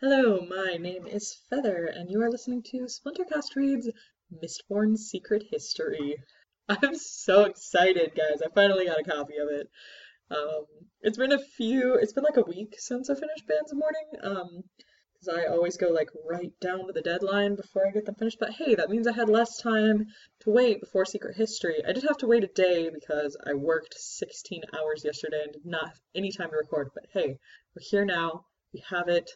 Hello, my name is Feather, and you are listening to Splintercast Reads Mistborn Secret History. I'm so excited, guys. I finally got a copy of it. Um, it's been a few, it's been like a week since I finished Bands of Mourning, um, because I always go like right down to the deadline before I get them finished. But hey, that means I had less time to wait before Secret History. I did have to wait a day because I worked 16 hours yesterday and did not have any time to record. But hey, we're here now. We have it.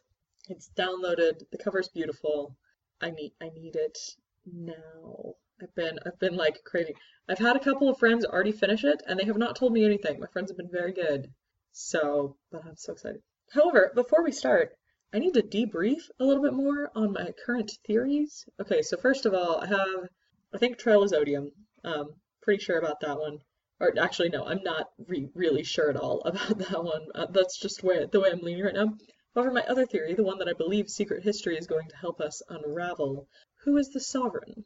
It's downloaded. The cover's beautiful. I need I need it now. I've been I've been like craving. I've had a couple of friends already finish it and they have not told me anything. My friends have been very good. So, but I'm so excited. However, before we start, I need to debrief a little bit more on my current theories. Okay, so first of all, I have I think Trell is Odium. Um, pretty sure about that one. Or actually, no, I'm not re really sure at all about that one. Uh, that's just where the way I'm leaning right now. However, my other theory, the one that I believe Secret History is going to help us unravel, who is the sovereign?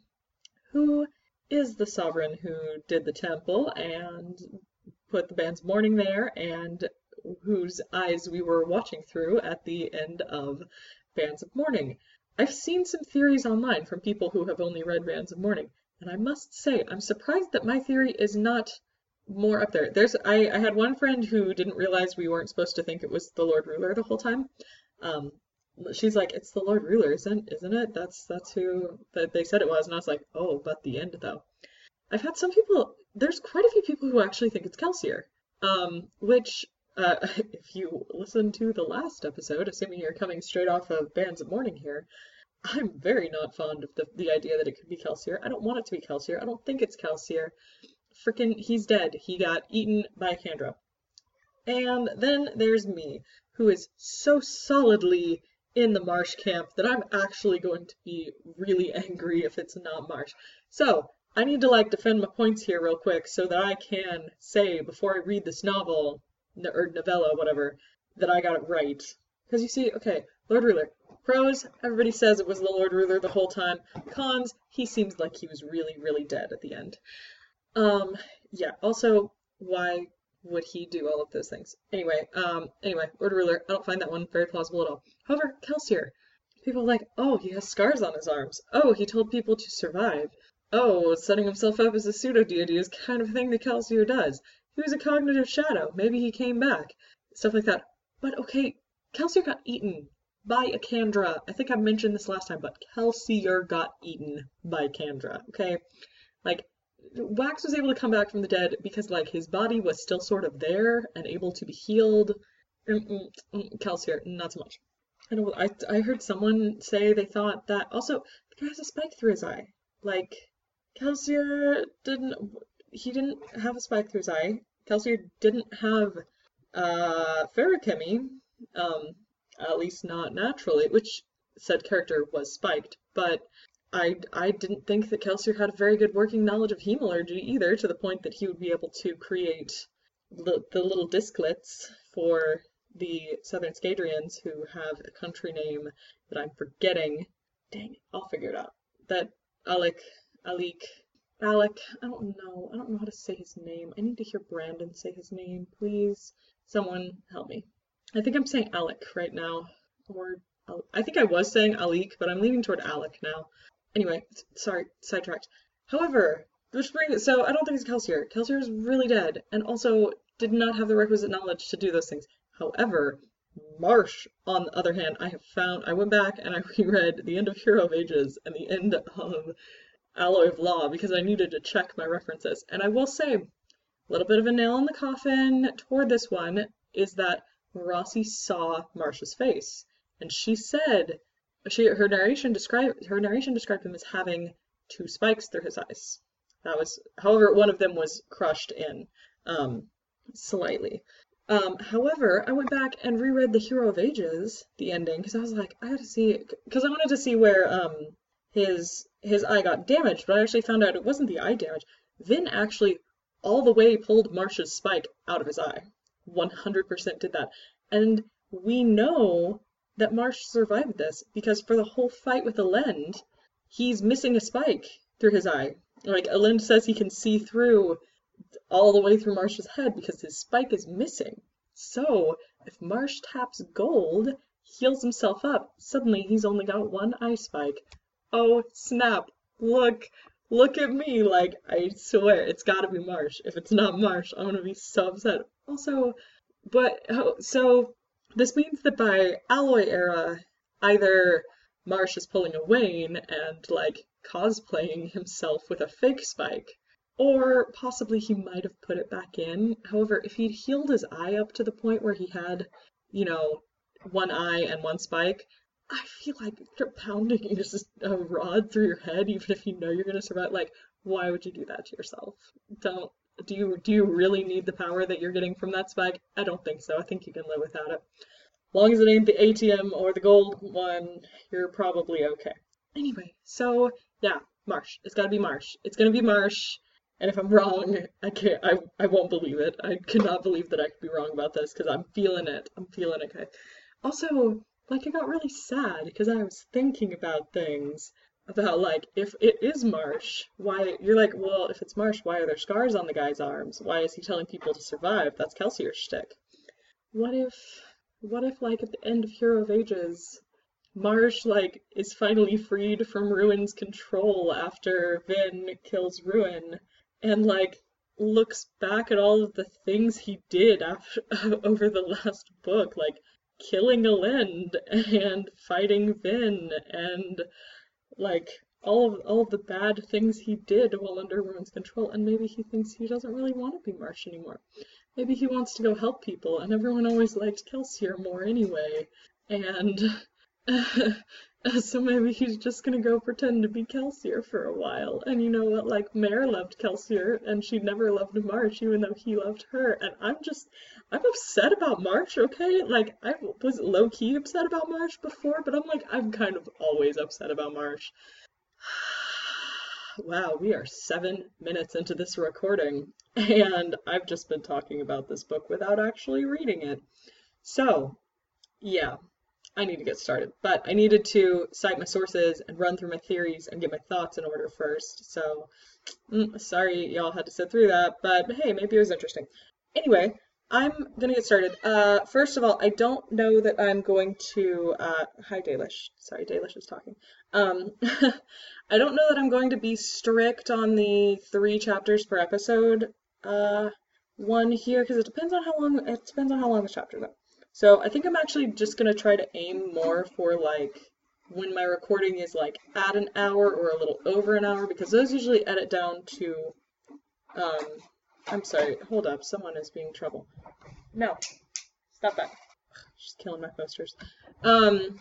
Who is the sovereign who did the temple and put the Bands of Mourning there and whose eyes we were watching through at the end of Bands of Mourning? I've seen some theories online from people who have only read Bands of Mourning, and I must say I'm surprised that my theory is not more up there. There's I, I had one friend who didn't realize we weren't supposed to think it was the Lord Ruler the whole time. Um, she's like, it's the Lord Ruler, isn't isn't it? That's that's who that they said it was, and I was like, oh, but the end though. I've had some people. There's quite a few people who actually think it's Kelsier. Um, which uh, if you listen to the last episode, assuming you're coming straight off of Bands of Mourning here, I'm very not fond of the, the idea that it could be Kelsier. I don't want it to be Kelsier. I don't think it's Kelsier freaking he's dead. He got eaten by Kandra. And then there's me, who is so solidly in the Marsh camp that I'm actually going to be really angry if it's not Marsh. So, I need to like defend my points here real quick so that I can say before I read this novel, or novella, whatever, that I got it right. Because you see, okay, Lord Ruler. Pros, everybody says it was the Lord Ruler the whole time. Cons, he seems like he was really, really dead at the end. Um, yeah, also, why would he do all of those things? Anyway, um, anyway, Lord Ruler, I don't find that one very plausible at all. However, Kelsier, people like, oh, he has scars on his arms. Oh, he told people to survive. Oh, setting himself up as a pseudo-deity is kind of thing that Kelsier does. He was a cognitive shadow. Maybe he came back. Stuff like that. But okay, Kelsier got eaten by a Kandra. I think I mentioned this last time, but Kelsier got eaten by Kandra, okay? Like, Wax was able to come back from the dead because like his body was still sort of there and able to be healed. Mm-mm, mm, not so much. I know I I heard someone say they thought that also the guy has a spike through his eye. Like Kelsier didn't he didn't have a spike through his eye. Kelsier didn't have uh feruchemy, um, at least not naturally, which said character was spiked, but I, I didn't think that Kelsier had a very good working knowledge of hemalurgy either, to the point that he would be able to create the, the little disklets for the Southern Scadrians who have a country name that I'm forgetting. Dang I'll figure it out. That Alec, Alec, Alec, I don't know. I don't know how to say his name. I need to hear Brandon say his name, please. Someone help me. I think I'm saying Alec right now. Or I think I was saying Alec, but I'm leaning toward Alec now. Anyway, sorry, sidetracked. However, which brings so I don't think it's Kelsier. Kelsier is really dead, and also did not have the requisite knowledge to do those things. However, Marsh, on the other hand, I have found I went back and I reread the end of Hero of Ages and the end of Alloy of Law because I needed to check my references. And I will say, a little bit of a nail in the coffin toward this one is that Rossi saw Marsh's face. And she said she her narration described her narration described him as having two spikes through his eyes. That was, however, one of them was crushed in um, slightly. Um, however, I went back and reread The Hero of Ages, the ending, because I was like, I had to see, because I wanted to see where um, his his eye got damaged, but I actually found out it wasn't the eye damage. Vin actually all the way pulled Marsh's spike out of his eye. 100% did that. And we know that Marsh survived this because for the whole fight with Elend, he's missing a spike through his eye. Like Elend says he can see through all the way through Marsh's head because his spike is missing. So if Marsh taps gold heals himself up. Suddenly he's only got one eye spike. Oh snap! Look! Look at me! Like, I swear, it's gotta be Marsh. If it's not Marsh, I'm gonna be so upset. Also, but, oh, so, this means that by Alloy era, either Marsh is pulling a Wayne and, like, cosplaying himself with a fake spike, or possibly he might have put it back in. However, if he'd healed his eye up to the point where he had, you know, one eye and one spike, I feel like you're pounding just a rod through your head, even if you know you're gonna survive. Like, why would you do that to yourself? Don't. Do you do you really need the power that you're getting from that spike? I don't think so. I think you can live without it. As Long as it ain't the Atium or the gold one, you're probably okay. Anyway, so yeah, Marsh. It's gotta be Marsh. It's gonna be Marsh. And if I'm wrong, I can't. I I won't believe it. I cannot believe that I could be wrong about this because I'm feeling it. I'm feeling it. Okay. Also, like I got really sad because I was thinking about things about like if it is Marsh, why you're like, well, if it's Marsh, why are there scars on the guy's arms? Why is he telling people to survive? That's Kelsier's shtick. What if what if like at the end of Hero of Ages, Marsh like is finally freed from Ruin's control after Vin kills Ruin and like looks back at all of the things he did after, over the last book, like killing Elend and fighting Vin and like all of all of the bad things he did while under Ruin's control, and maybe he thinks he doesn't really want to be Marsh anymore. Maybe he wants to go help people, and everyone always liked Kelsier more anyway. And so maybe he's just gonna go pretend to be Kelsier for a while. And you know what? Like Mare loved Kelsier, and she never loved Marsh, even though he loved her. And I'm just, I'm upset about Marsh. Okay, like I was low key upset about Marsh before, but I'm like, I'm kind of always upset about Marsh. Wow, we are seven minutes into this recording, and I've just been talking about this book without actually reading it. So, yeah, I need to get started. But I needed to cite my sources and run through my theories and get my thoughts in order first. So, mm, sorry y'all had to sit through that, but hey, maybe it was interesting. Anyway, I'm gonna get started. Uh, first of all, I don't know that I'm going to. Uh, hi, Dalish. Sorry, Dalish is talking. Um, I don't know that I'm going to be strict on the three chapters per episode uh, one here because it depends on how long. It depends on how long the chapters are. So I think I'm actually just gonna try to aim more for like when my recording is like at an hour or a little over an hour because those usually edit down to um I'm sorry, hold up, someone is being trouble. No. Stop that. She's killing my posters. Um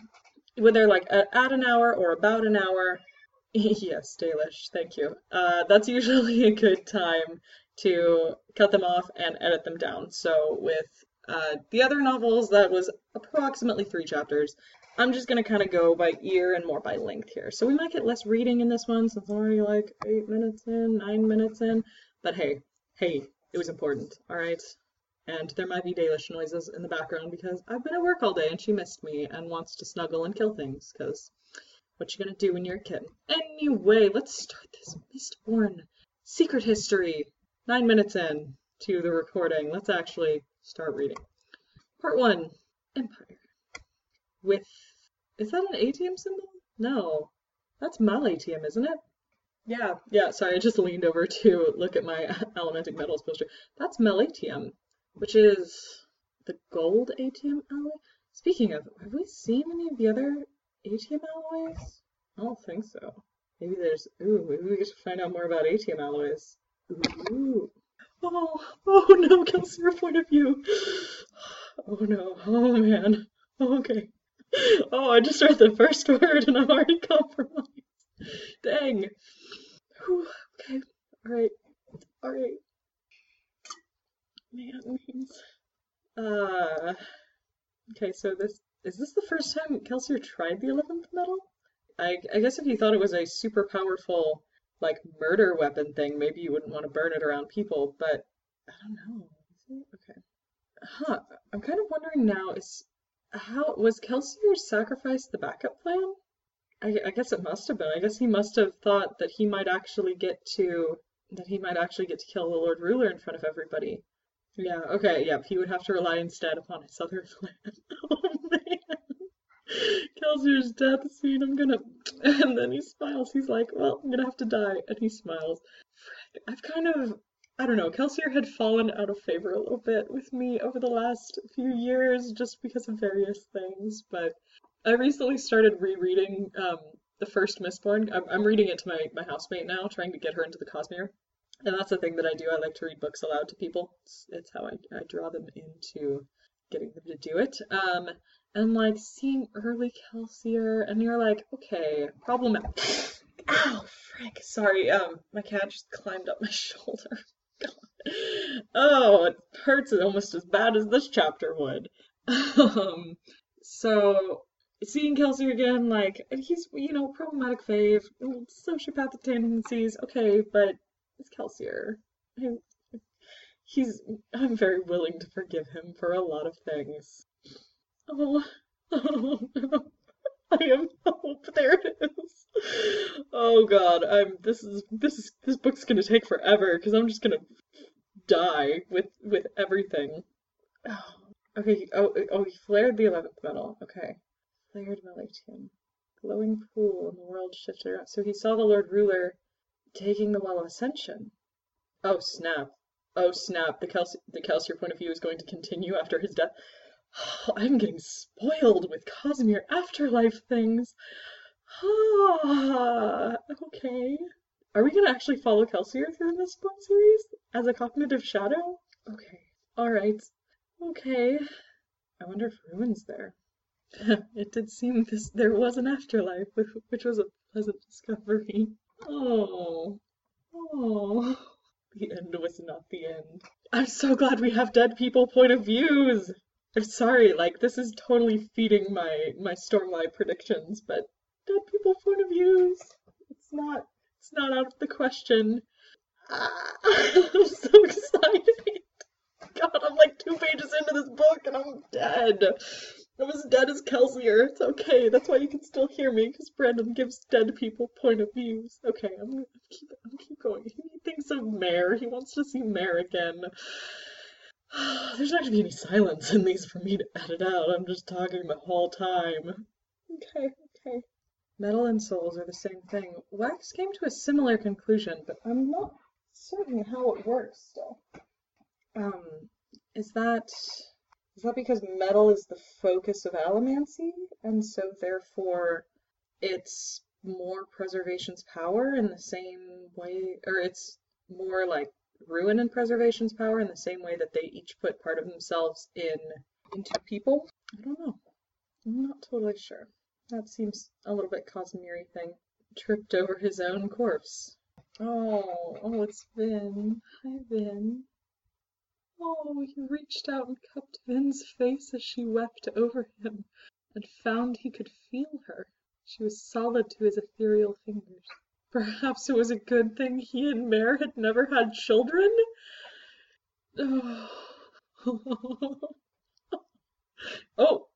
when they're like at, at an hour or about an hour. yes, Dalish, thank you. Uh, that's usually a good time to cut them off and edit them down. So with uh, the other novels, that was approximately three chapters. I'm just gonna kind of go by ear and more by length here. So we might get less reading in this one since I'm already like eight minutes in, nine minutes in. But hey, hey, it was important, alright? And there might be Dalish noises in the background because I've been at work all day and she missed me and wants to snuggle and kill things because what you gonna do when you're a kid? Anyway, let's start this Mistborn secret history. Nine minutes in to the recording. Let's actually start reading. Part 1 Empire. With. Is that an Atium symbol? No. That's Malatium, isn't it? Yeah, yeah, sorry, I just leaned over to look at my Allomantic Metals poster. That's Atium, which is the gold Atium alloy. Speaking of, have we seen any of the other Atium alloys? I don't think so. Maybe there's. Ooh, maybe we get to find out more about Atium alloys. Ooh. Oh, oh no, Kelsier point of view. Oh no, oh man. okay. Oh, I just read the first word and I'm already compromised. Dang. Whew, okay, alright, alright. Man, uh, okay, so this, is this the first time Kelsier tried the 11th metal? I, I guess if you thought it was a super powerful like murder weapon thing, maybe you wouldn't want to burn it around people, but I don't know. Okay. Huh. I'm kind of wondering now is how was Kelsier sacrifice the backup plan? I, I guess it must have been. I guess he must have thought that he might actually get to that he might actually get to kill the Lord Ruler in front of everybody. Yeah, okay, yeah, he would have to rely instead upon his other plan. oh man. Kelsier's death scene, I'm gonna. And then he smiles. He's like, well, I'm gonna have to die. And he smiles. I've kind of. I don't know, Kelsier had fallen out of favor a little bit with me over the last few years just because of various things, but I recently started rereading um, the first Mistborn. I'm, I'm reading it to my, my housemate now, trying to get her into the Cosmere. And that's the thing that I do. I like to read books aloud to people. It's, it's how I, I draw them into getting them to do it. Um, and like seeing early Kelsier, and you're like, okay, problem. Ow, frick. Sorry, um, my cat just climbed up my shoulder. oh, it hurts almost as bad as this chapter would. um, so seeing Kelsey again, like he's you know problematic fave, sociopathic tendencies, okay, but it's Kelsier. He's I'm very willing to forgive him for a lot of things. Oh, oh no. I have hope. There it is. Oh God, I'm. This is this is this book's gonna take forever because I'm just gonna die with with everything. Oh, okay. Oh, oh, he flared the eleventh metal. Okay, flared Malatium. Glowing pool and the world shifted. So he saw the Lord Ruler taking the Well of Ascension. Oh snap! Oh snap! The Kels the Kelsier point of view is going to continue after his death. I'm getting spoiled with Cosmere afterlife things. Ah, okay. Are we gonna actually follow Kelsier through this book series as a cognitive shadow? Okay. Alright. Okay. I wonder if Ruin's there. it did seem this there was an afterlife, which was a pleasant discovery. Oh. Oh. The end was not the end. I'm so glad we have dead people point of views. I'm sorry, like this is totally feeding my my Stormlight predictions, but dead people point of views. It's not it's not out of the question. Ah, I'm so excited. God, I'm like two pages into this book and I'm dead. I'm as dead as Kelsier. It's okay. That's why you can still hear me, because Brandon gives dead people point of views. Okay, I'm gonna keep I'm keep going. He thinks of Mare. He wants to see Mare again. There's not gonna be any silence in these for me to edit out. I'm just talking the whole time. Okay, okay. Metal and souls are the same thing. Wax came to a similar conclusion, but I'm not certain how it works still. Um, is that is that because metal is the focus of allomancy, and so therefore it's more preservation's power in the same way, or it's more like ruin and preservation's power in the same way that they each put part of themselves in into people? I don't know. I'm not totally sure. That seems a little bit Cosmere thing. Tripped over his own corpse. Oh, oh, it's Vin. Hi, Vin. Oh, he reached out and cupped Vin's face as she wept over him, and found he could feel her. She was solid to his ethereal fingers. Perhaps it was a good thing he and Mare had never had children? Oh, oh,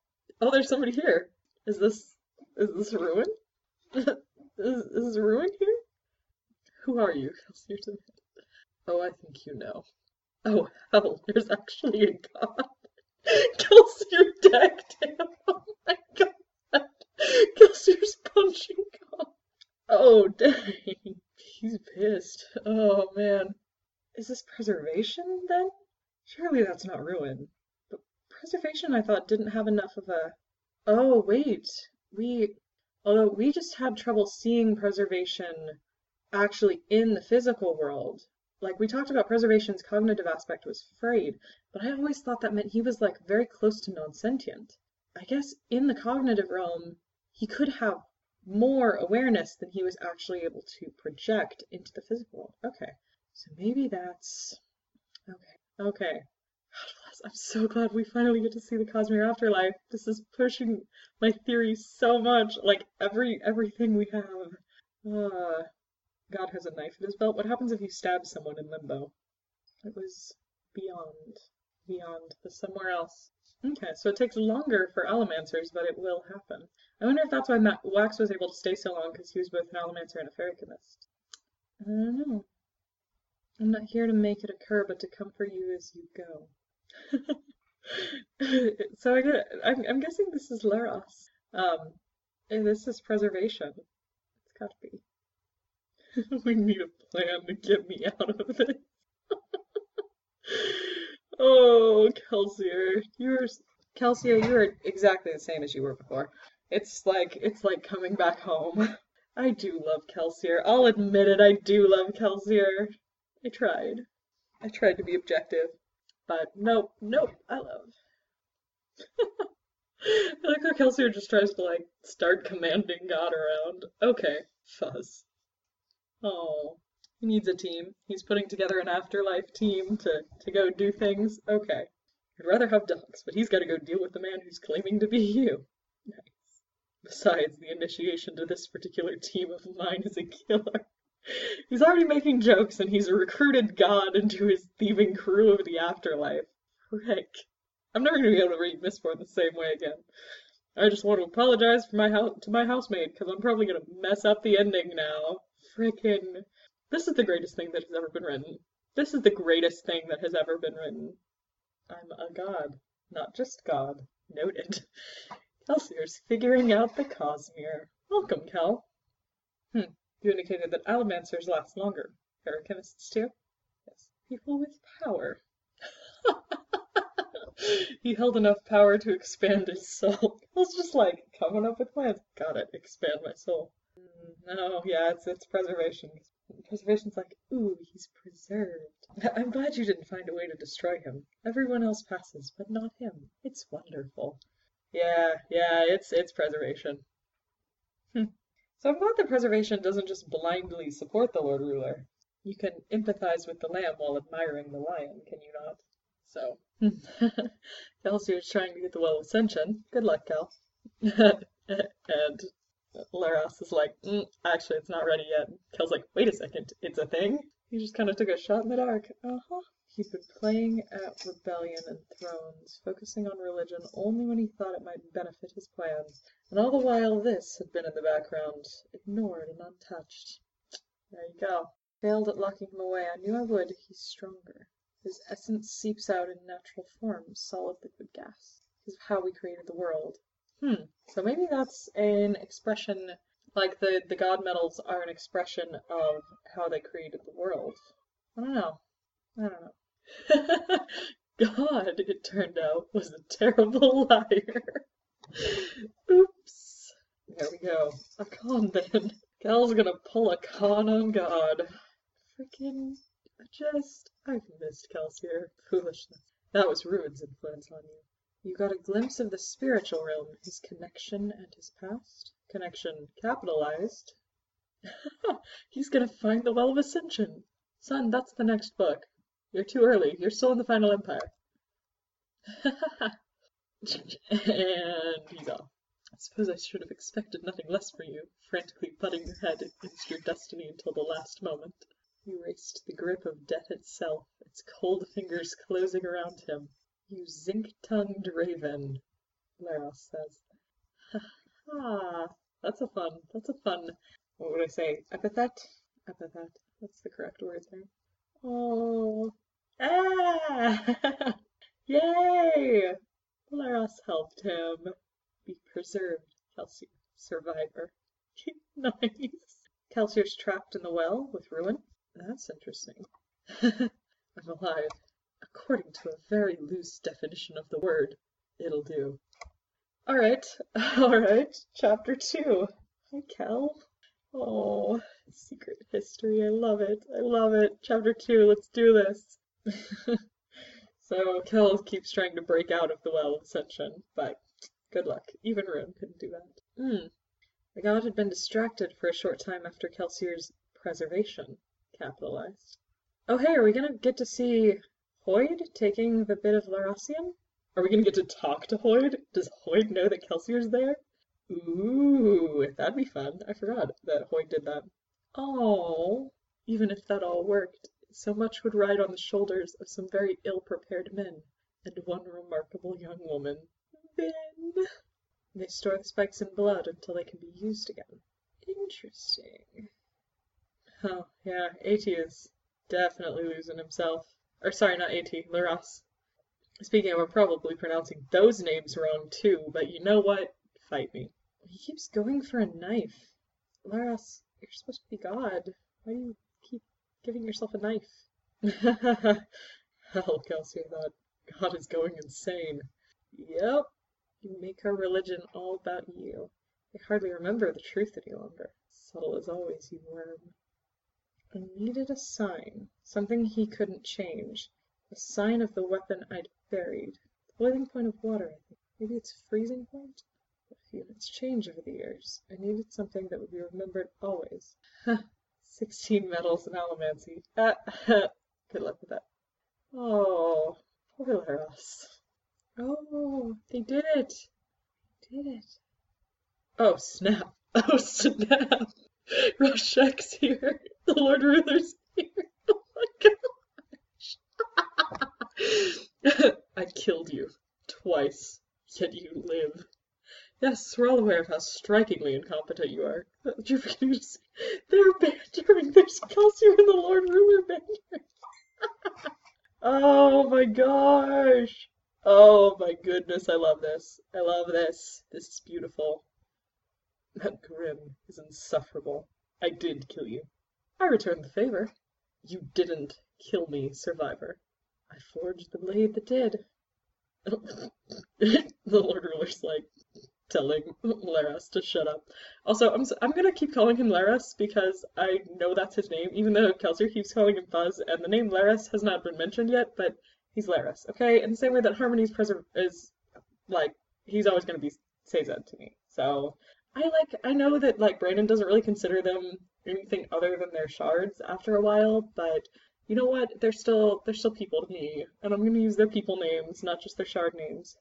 oh, there's somebody here. Is this, is this Ruin? is, is Ruin here? Who are you, Kelsey? Oh, I think you know. Oh, hell, there's actually a god. Kelsey, you're decked. Oh my god. Kelsey's punching. Oh, dang. He's pissed. Oh, man. Is this preservation, then? Surely that's not ruin. But preservation, I thought, didn't have enough of a... Oh, wait. We... Although we just had trouble seeing preservation actually in the physical world. Like, we talked about preservation's cognitive aspect was frayed, but I always thought that meant he was, like, very close to non-sentient. I guess in the cognitive realm, he could have more awareness than he was actually able to project into the physical world. Okay, so maybe that's okay. Okay. God bless. I'm so glad we finally get to see the Cosmere afterlife. This is pushing my theory so much. Like every everything we have. Uh, God has a knife in his belt. What happens if you stab someone in limbo? It was beyond, beyond the somewhere else. Okay, so it takes longer for allomancers, but it will happen. I wonder if that's why Matt Wax was able to stay so long, because he was both an allomancer and a Feruchemist. I don't know. I'm not here to make it occur, but to comfort you as you go. so I get, I'm, I'm guessing this is Leras. Um, this is preservation. It's gotta be. we need a plan to get me out of this. oh, Kelsier, you're Kelsier, you are exactly the same as you were before. It's like it's like coming back home. I do love Kelsier. I'll admit it, I do love Kelsier. I tried. I tried to be objective. But nope, nope, I love. I like how Kelsier just tries to like start commanding God around. Okay, fuzz. Oh, he needs a team. He's putting together an afterlife team to, to go do things. Okay. I'd rather have dogs, but he's got to go deal with the man who's claiming to be you. Nice. Besides, the initiation to this particular team of mine is a killer. He's already making jokes and he's recruited God into his thieving crew of the afterlife. Frick. I'm never gonna be able to read Mistborn the same way again. I just want to apologize for my to my housemate because I'm probably gonna mess up the ending now. Frickin'. This is the greatest thing that has ever been written. This is the greatest thing that has ever been written. I'm a god, not just God. Noted. Kelsier's figuring out the Cosmere. Welcome, Kel. Hmm. You indicated that allomancers last longer. Feruchemists too? Yes. People with power. he held enough power to expand his soul. I was just like coming up with plans. Got it. Expand my soul. Mm, no, yeah, it's it's preservation. Preservation's like, ooh, he's preserved. I'm glad you didn't find a way to destroy him. Everyone else passes, but not him. It's wonderful. Yeah, yeah, it's it's preservation. Hmm. So I'm glad that preservation doesn't just blindly support the Lord Ruler. You can empathize with the lamb while admiring the lion, can you not? So, Kelsier's trying to get the Well of Ascension. Good luck, Kel. and Leras is like, mm, actually, it's not ready yet. Kel's like, wait a second, it's a thing? He just kind of took a shot in the dark. Uh-huh. He'd been playing at Rebellion and Thrones, focusing on religion only when he thought it might benefit his plans, and all the while this had been in the background, ignored and untouched. There you go. Failed at locking him away. I knew I would. He's stronger. His essence seeps out in natural form, solid liquid gas. Is how we created the world. Hmm. So maybe that's an expression, like the the god metals are an expression of how they created the world. I don't know. I don't know. God, it turned out, was a terrible liar. Oops. There we go. A con then. Cal's gonna pull a con on God. Freaking I just I've missed Kelsier. Foolishness. That was Ruin's influence on you. You got a glimpse of the spiritual realm, his connection and his past. Connection capitalized. He's gonna find the Well of Ascension. Son, that's the next book. You're too early. You're still in the Final Empire. and he's off. I suppose I should have expected nothing less from you, frantically butting your head against your destiny until the last moment. You raced the grip of death itself, its cold fingers closing around him. You zinc-tongued raven, Leras says. Ha ha! That's a fun, that's a fun, what would I say, epithet? Epithet, that's the correct word there. Oh, Ah! Yay! Leras helped him. Be preserved, Kelsier. Survivor. nice. Kelsier's trapped in the well with Ruin? That's interesting. I'm alive. According to a very loose definition of the word, it'll do. Alright, alright, chapter 2. Hi, Kel. Oh, secret history. I love it. I love it. Chapter 2, let's do this. so Kel keeps trying to break out of the Well of Ascension, but good luck. Even Ruin couldn't do that. Hmm. The god had been distracted for a short time after Kelsier's preservation, capitalized. Oh hey, are we gonna get to see Hoid taking the bit of Lerasium? Are we gonna get to talk to Hoid? Does Hoid know that Kelsier's there? Ooh, that'd be fun. I forgot that Hoid did that. Oh, even if that all worked, so much would ride on the shoulders of some very ill-prepared men, and one remarkable young woman. Then they store the spikes in blood until they can be used again. Interesting. Oh, yeah, AT is definitely losing himself. Or sorry, not Ati, Leras. Speaking of, we're probably pronouncing those names wrong too, but you know what? Fight me. He keeps going for a knife. Leras, you're supposed to be God. Why do you keep giving yourself a knife? Hell, Kelsier thought. God is going insane. Yep, you make our religion all about you. I hardly remember the truth any longer. Subtle as always, you worm. I needed a sign, something he couldn't change. A sign of the weapon I'd buried. The boiling point of water, I think. Maybe its freezing point? But units change over the years. I needed something that would be remembered always. Sixteen metals in allomancy. Ah, good luck with that. Oh, poor Leras. Oh, they did it. They did it. Oh, snap. Oh, snap. Rashek's here. The Lord Ruler's here. Oh my gosh. I killed you. Twice. Yet you live. Yes, we're all aware of how strikingly incompetent you are. You're. They're bantering. There's Kelsier and the Lord Ruler bantering. oh my gosh. Oh my goodness, I love this. I love this. This is beautiful. That grim is insufferable. I did kill you. I returned the favor. You didn't kill me, survivor. I forged the blade that did. the Lord Ruler's like telling Leras to shut up. Also, I'm, I'm gonna keep calling him Leras because I know that's his name, even though Kelsier keeps calling him Fuzz, and the name Leras has not been mentioned yet, but he's Leras, okay? In the same way that Harmony's preserve is, like, he's always gonna be Sazed to me. So, I like, I know that, like, Brandon doesn't really consider them anything other than their shards after a while, but you know what? They're still they're still people to me, and I'm gonna use their people names, not just their shard names.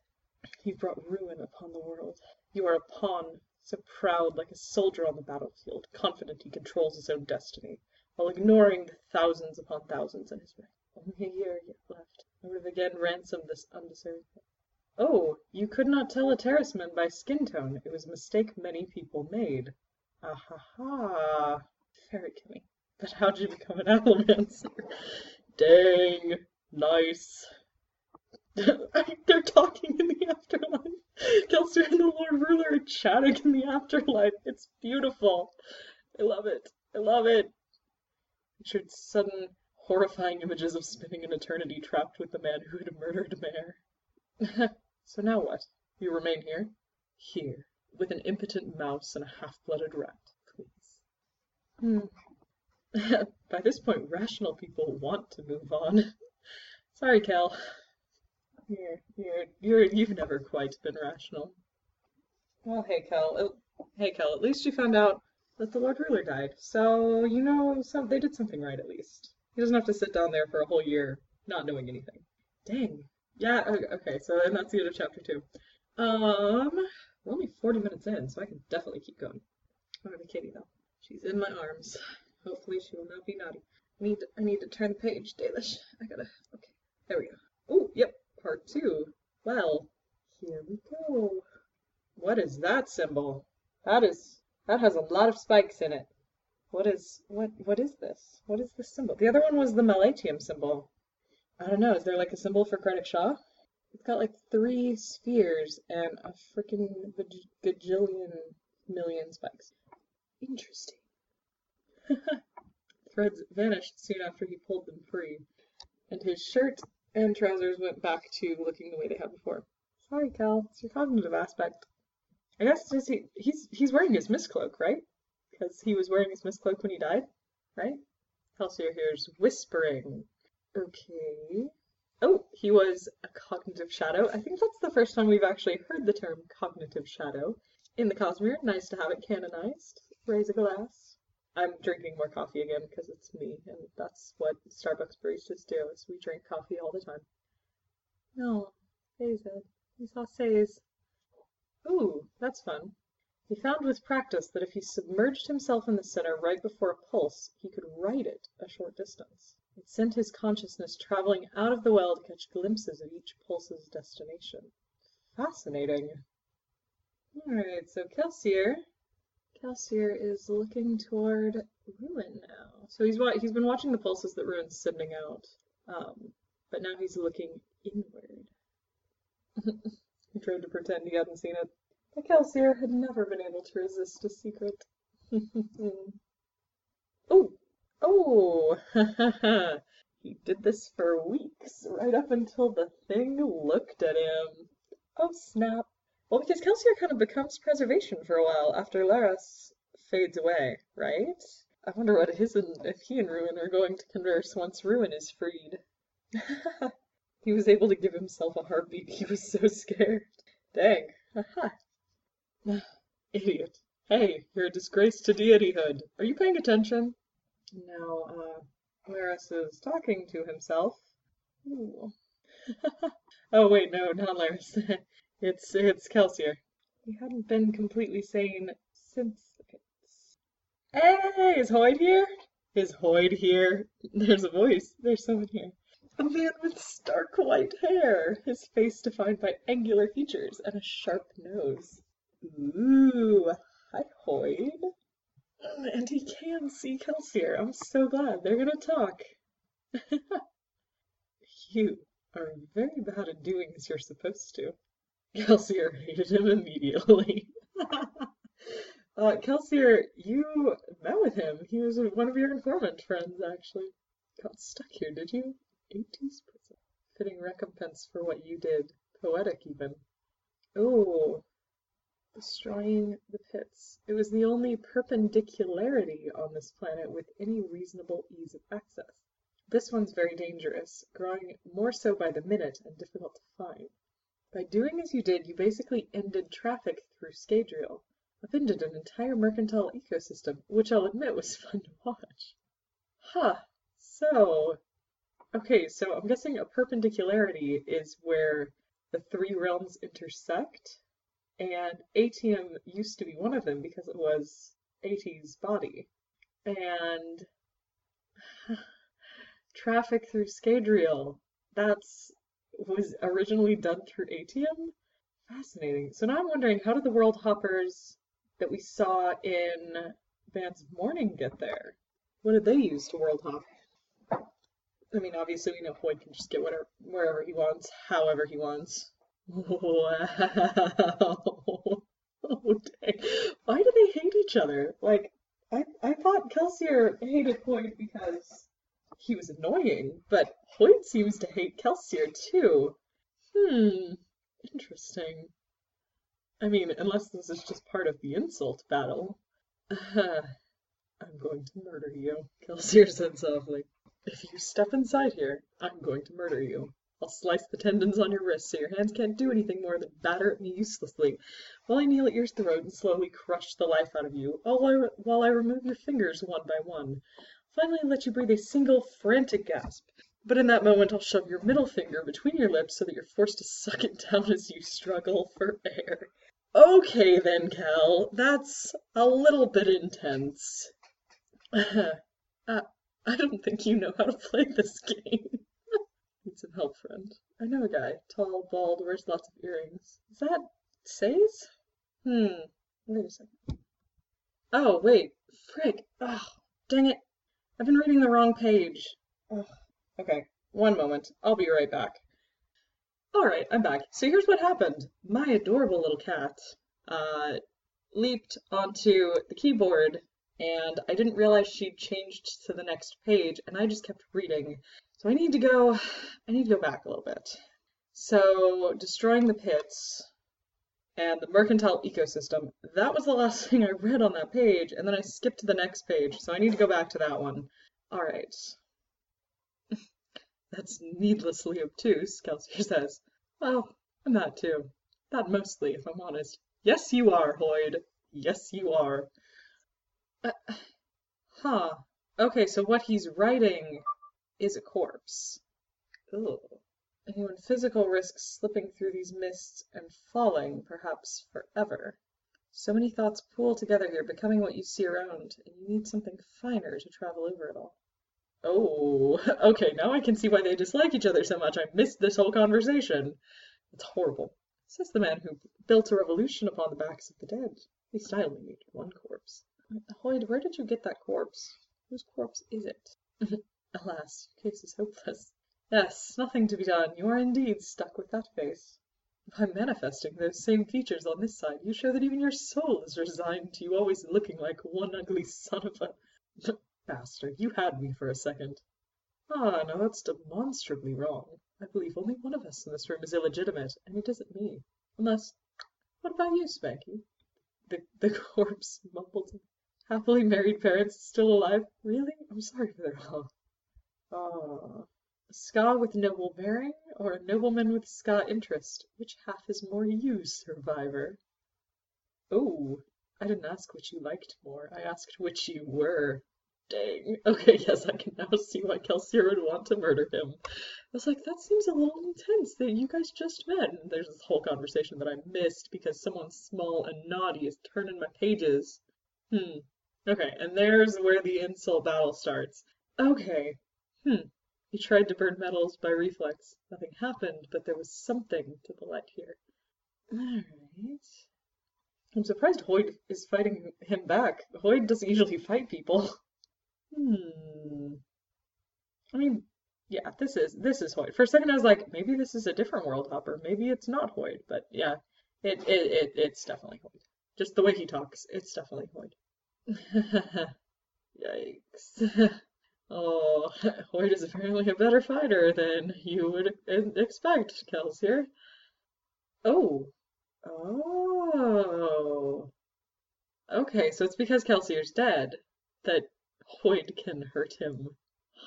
You've brought ruin upon the world. You are a pawn, so proud like a soldier on the battlefield, confident he controls his own destiny, while ignoring the thousands upon thousands in his way. Only a year yet left. I would have again ransomed this undeserved. Oh, you could not tell a Terrisman by skin tone. It was a mistake many people made. Ah ha ha. Very killing. But how'd you become an Allomancer? Dang. Nice. They're talking in the afterlife. Kelsier and the Lord Ruler are chatting in the afterlife. It's beautiful. I love it. I love it. Pictured sudden horrifying images of spending an eternity trapped with the man who had murdered Mare. so now what? You remain here? Here, with an impotent mouse and a half-blooded rat. Hmm. By this point, rational people want to move on. Sorry, Kel. You're, you're, you're, you've never quite been rational. Well, hey, Kel. Hey, Kel, at least you found out that the Lord Ruler died. So, you know, some, they did something right at least. He doesn't have to sit down there for a whole year not knowing anything. Dang. Yeah, okay, so and that's the end of chapter two. Um, we're only 40 minutes in, so I can definitely keep going. I have a kitty though. She's in my arms. Hopefully she will not be naughty. I need to, I need to turn the page, Dalish. I gotta, okay, there we go. Oh, yep, part two. Well, here we go. What is that symbol? That is, that has a lot of spikes in it. What is, what, what is this? What is this symbol? The other one was the Malatium symbol. I don't know, is there like a symbol for Krennic Shaw? It's got like three spheres and a freaking gajillion million spikes. Interesting. Threads vanished soon after he pulled them free, and his shirt and trousers went back to looking the way they had before. Sorry, Cal, it's your cognitive aspect. I guess just he, he's he's wearing his mist cloak, right? Because he was wearing his mist cloak when he died, right? Kelsier here's whispering. Okay. Oh, he was a cognitive shadow. I think that's the first time we've actually heard the term cognitive shadow in the Cosmere. Nice to have it canonized. Raise a glass. I'm drinking more coffee again because it's me, and that's what Starbucks baristas do, is we drink coffee all the time. No, Sazed. We saw Says. Ooh, that's fun. He found with practice that if he submerged himself in the center right before a pulse, he could write it a short distance. It sent his consciousness traveling out of the well to catch glimpses of each pulse's destination. Fascinating. Alright, so Kelsier. Kelsier is looking toward Ruin now. So he's he's been watching the pulses that Ruin's sending out. Um, but now he's looking inward. he tried to pretend he hadn't seen it. But Kelsier had never been able to resist a secret. oh, oh. He did this for weeks, right up until the thing looked at him. Oh snap. Well, because Kelsier kind of becomes preservation for a while after Leras fades away, right? I wonder what his and if he and Ruin are going to converse once Ruin is freed. he was able to give himself a heartbeat. He was so scared. Dang. Idiot. Hey, you're a disgrace to deityhood. Are you paying attention? No, uh, Leras is talking to himself. Oh wait, no, not Laras. It's it's Kelsier. He hadn't been completely sane since Hey, is Hoid here? Is Hoid here? There's a voice. There's someone here. A man with stark white hair, his face defined by angular features and a sharp nose. Ooh, hi Hoid. And he can see Kelsier. I'm so glad. They're gonna talk. you are very bad at doing as you're supposed to. Kelsier hated him immediately. Uh, Kelsier, you met with him. He was one of your informant friends, actually. Got stuck here, did you? 80s prison. Fitting recompense for what you did. Poetic, even. Oh, destroying the pits. It was the only perpendicularity on this planet with any reasonable ease of access. This one's very dangerous, growing more so by the minute and difficult to find. By doing as you did, you basically ended traffic through Scadrial upended an entire mercantile ecosystem, which I'll admit was fun to watch. Huh, so, okay, so I'm guessing a perpendicularity is where the three realms intersect, and Atium used to be one of them because it was Ati's body. And traffic through Scadrial, that's was originally done through Atium? Fascinating. So now I'm wondering, how did the World Hoppers that we saw in Bands of Mourning get there? What did they use to world hop? I mean, obviously we know Hoid can just get whatever wherever he wants, however he wants. Wow. Oh, dang. Why do they hate each other? Like, I, I thought Kelsier hated Hoid because he was annoying, but Hoid seems to hate Kelsier too. Hmm, interesting. I mean, unless this is just part of the insult battle. I'm going to murder you, Kelsier said softly. If you step inside here, I'm going to murder you. I'll slice the tendons on your wrists so your hands can't do anything more than batter at me uselessly, while I kneel at your throat and slowly crush the life out of you, I, while I remove your fingers one by one. Finally, let you breathe a single frantic gasp. But in that moment, I'll shove your middle finger between your lips so that you're forced to suck it down as you struggle for air. Okay then, Cal, that's a little bit intense. uh, I don't think you know how to play this game. Need some help, friend. I know a guy, tall, bald, wears lots of earrings. Is that Says? Hmm, wait a second. Oh, wait, frick. Oh, dang it. I've been reading the wrong page. Oh, okay, one moment. I'll be right back. Alright, I'm back. So here's what happened. My adorable little cat uh, leaped onto the keyboard and I didn't realize she'd changed to the next page and I just kept reading. So I need to go, I need to go back a little bit. So destroying the pits and the mercantile ecosystem, that was the last thing I read on that page and then I skipped to the next page. So I need to go back to that one. All right. That's needlessly obtuse, Kelsier says. Well, I'm that too. That mostly, if I'm honest. Yes, you are, Hoid. Yes, you are. Uh, huh. Okay, so what he's writing is a corpse. Ugh. Anyone physical risks slipping through these mists and falling, perhaps forever. So many thoughts pool together here, becoming what you see around, and you need something finer to travel over it all. Oh, okay, now I can see why they dislike each other so much. I missed this whole conversation. It's horrible. Says the man who built a revolution upon the backs of the dead. At least I only need one corpse. Hoid, where did you get that corpse? Whose corpse is it? Alas, case is hopeless. Yes, nothing to be done. You are indeed stuck with that face. By manifesting those same features on this side, you show that even your soul is resigned to you always looking like one ugly son of a bastard. You had me for a second. Ah, now that's demonstrably wrong. I believe only one of us in this room is illegitimate, and it isn't me. Unless, what about you, Spanky? The the corpse mumbled. Happily married parents still alive? Really? I'm sorry for their loss. Ah. A skaa with noble bearing, or a nobleman with skaa interest? Which half is more you, survivor? Oh, I didn't ask which you liked more. I asked which you were. Dang. Okay, yes, I can now see why Kelsier would want to murder him. I was like, that seems a little intense that you guys just met. And there's this whole conversation that I missed because someone small and naughty is turning my pages. Hmm. Okay, and there's where the insult battle starts. Okay. Hmm. He tried to burn metals by reflex. Nothing happened, but there was something to the light here. Alright. I'm surprised Hoid is fighting him back. Hoid doesn't usually fight people. Hmm. I mean, yeah, this is this is Hoid. For a second I was like, maybe this is a different world hopper. Maybe it's not Hoid, but yeah, it it, it it's definitely Hoid. Just the way he talks, it's definitely Hoid. Yikes. Oh, Hoid is apparently a better fighter than you would expect, Kelsier. Oh. Oh. Okay, so it's because Kelsier's dead that Hoid can hurt him.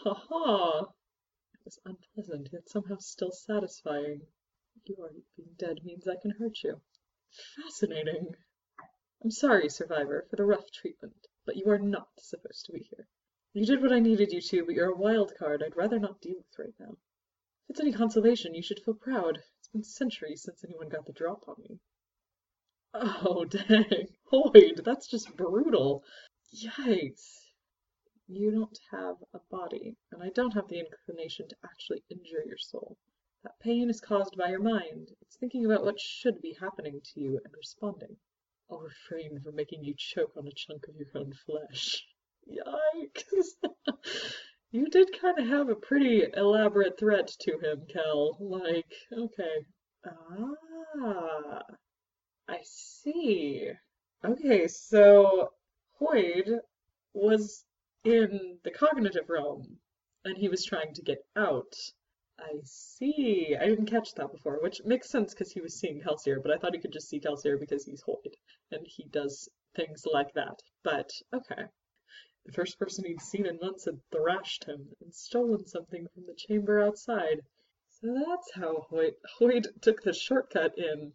Ha ha. It was unpleasant, yet somehow still satisfying. You are being dead means I can hurt you. Fascinating. I'm sorry, Survivor, for the rough treatment, but you are not supposed to be here. You did what I needed you to, but you're a wild card I'd rather not deal with right now. If it's any consolation, you should feel proud. It's been centuries since anyone got the drop on me. Oh, dang. Hoid, that's just brutal. Yikes. You don't have a body, and I don't have the inclination to actually injure your soul. That pain is caused by your mind. It's thinking about what should be happening to you and responding. I'll refrain from making you choke on a chunk of your own flesh. Yikes. you did kind of have a pretty elaborate threat to him, Kel. Like, okay. Ah, I see. Okay, so Hoid was in the cognitive realm and he was trying to get out. I see. I didn't catch that before, which makes sense because he was seeing Kelsier, but I thought he could just see Kelsier because he's Hoid and he does things like that. But okay. The first person he'd seen in months had thrashed him and stolen something from the chamber outside. So that's how Hoid took the shortcut in.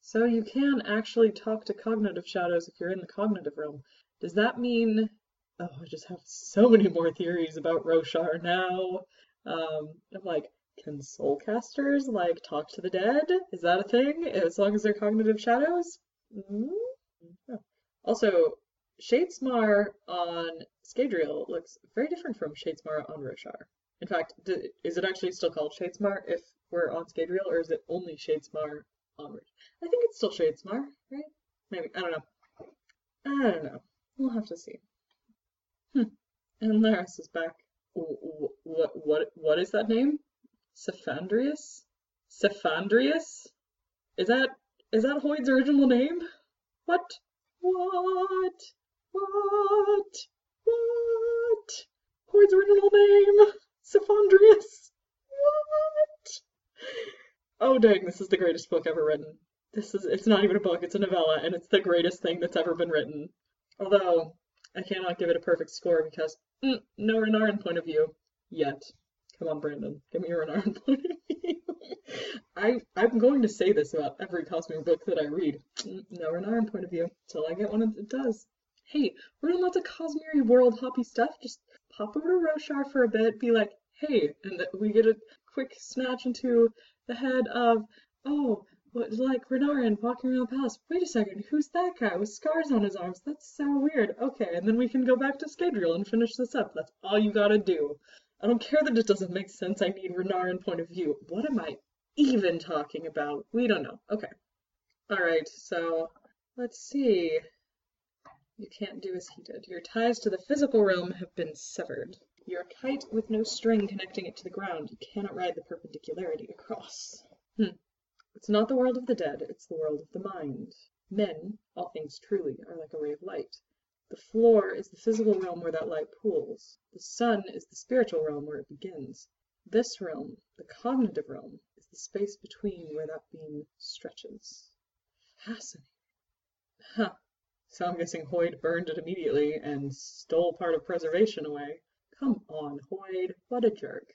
So you can actually talk to cognitive shadows if you're in the cognitive realm. Does that mean... Oh, I just have so many more theories about Roshar now. Um, I'm like, can soulcasters like talk to the dead? Is that a thing? As long as they're cognitive shadows? Mm -hmm. Also, Shadesmar on Scadrial looks very different from Shadesmar on Roshar. In fact, is it actually still called Shadesmar if we're on Scadrial, or is it only Shadesmar on Roshar? I think it's still Shadesmar, right? Maybe. I don't know. I don't know. We'll have to see. Hmm. And Leras is back. What, what, what is that name? Cephandrius? Cephandrius? Is that, is that Hoid's original name? What? What? What? What? Hoid's original name? Cephandrius? What? Oh dang, this is the greatest book ever written. This is it's not even a book, it's a novella, and it's the greatest thing that's ever been written. Although I cannot give it a perfect score because mm, no Renarin point of view. Yet. Come on, Brandon. Give me your Renarin point of view. I I'm going to say this about every Cosmere book that I read. Mm, no Renarin point of view. until I get one that does hey, we're doing lots of Cosmere world hoppy stuff. Just pop over to Roshar for a bit, be like, hey, and we get a quick snatch into the head of, oh, what, like Renarin walking around the palace. Wait a second, who's that guy with scars on his arms? That's so weird. Okay, and then we can go back to Scadrial and finish this up. That's all you gotta do. I don't care that it doesn't make sense. I need Renarin point of view. What am I even talking about? We don't know. Okay. Alright, so let's see. You can't do as he did. Your ties to the physical realm have been severed. You're a kite with no string connecting it to the ground. You cannot ride the perpendicularity across. Hmm. It's not the world of the dead, it's the world of the mind. Men, all things truly, are like a ray of light. The floor is the physical realm where that light pools. The sun is the spiritual realm where it begins. This realm, the cognitive realm, is the space between where that beam stretches. Fascinating. Huh. So I'm guessing Hoid burned it immediately and stole part of preservation away. Come on, Hoid, what a jerk.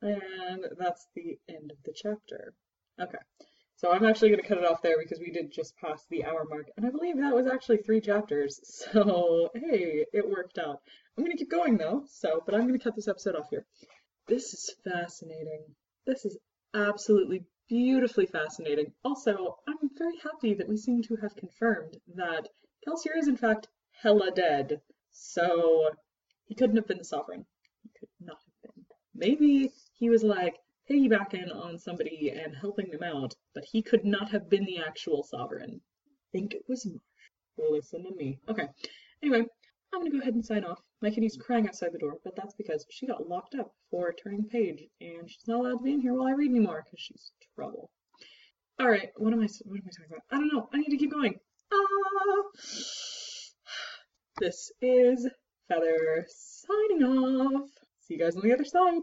And that's the end of the chapter. Okay, so I'm actually going to cut it off there because we did just pass the hour mark, and I believe that was actually three chapters, so hey, it worked out. I'm going to keep going though, so, but I'm going to cut this episode off here. This is fascinating. This is absolutely beautifully fascinating. Also, I'm very happy that we seem to have confirmed that Kelsier is in fact hella dead, so he couldn't have been the sovereign. He could not have been. Maybe he was like, piggybacking on somebody and helping them out, but he could not have been the actual sovereign. I think it was Marsh. Listen to me. Okay. Anyway, I'm gonna go ahead and sign off. My kitty's crying outside the door, but that's because she got locked up for turning page, and she's not allowed to be in here while I read anymore because she's trouble. All right, what am I? What am I talking about? I don't know. I need to keep going. Ah. This is Feather signing off. See you guys on the other side.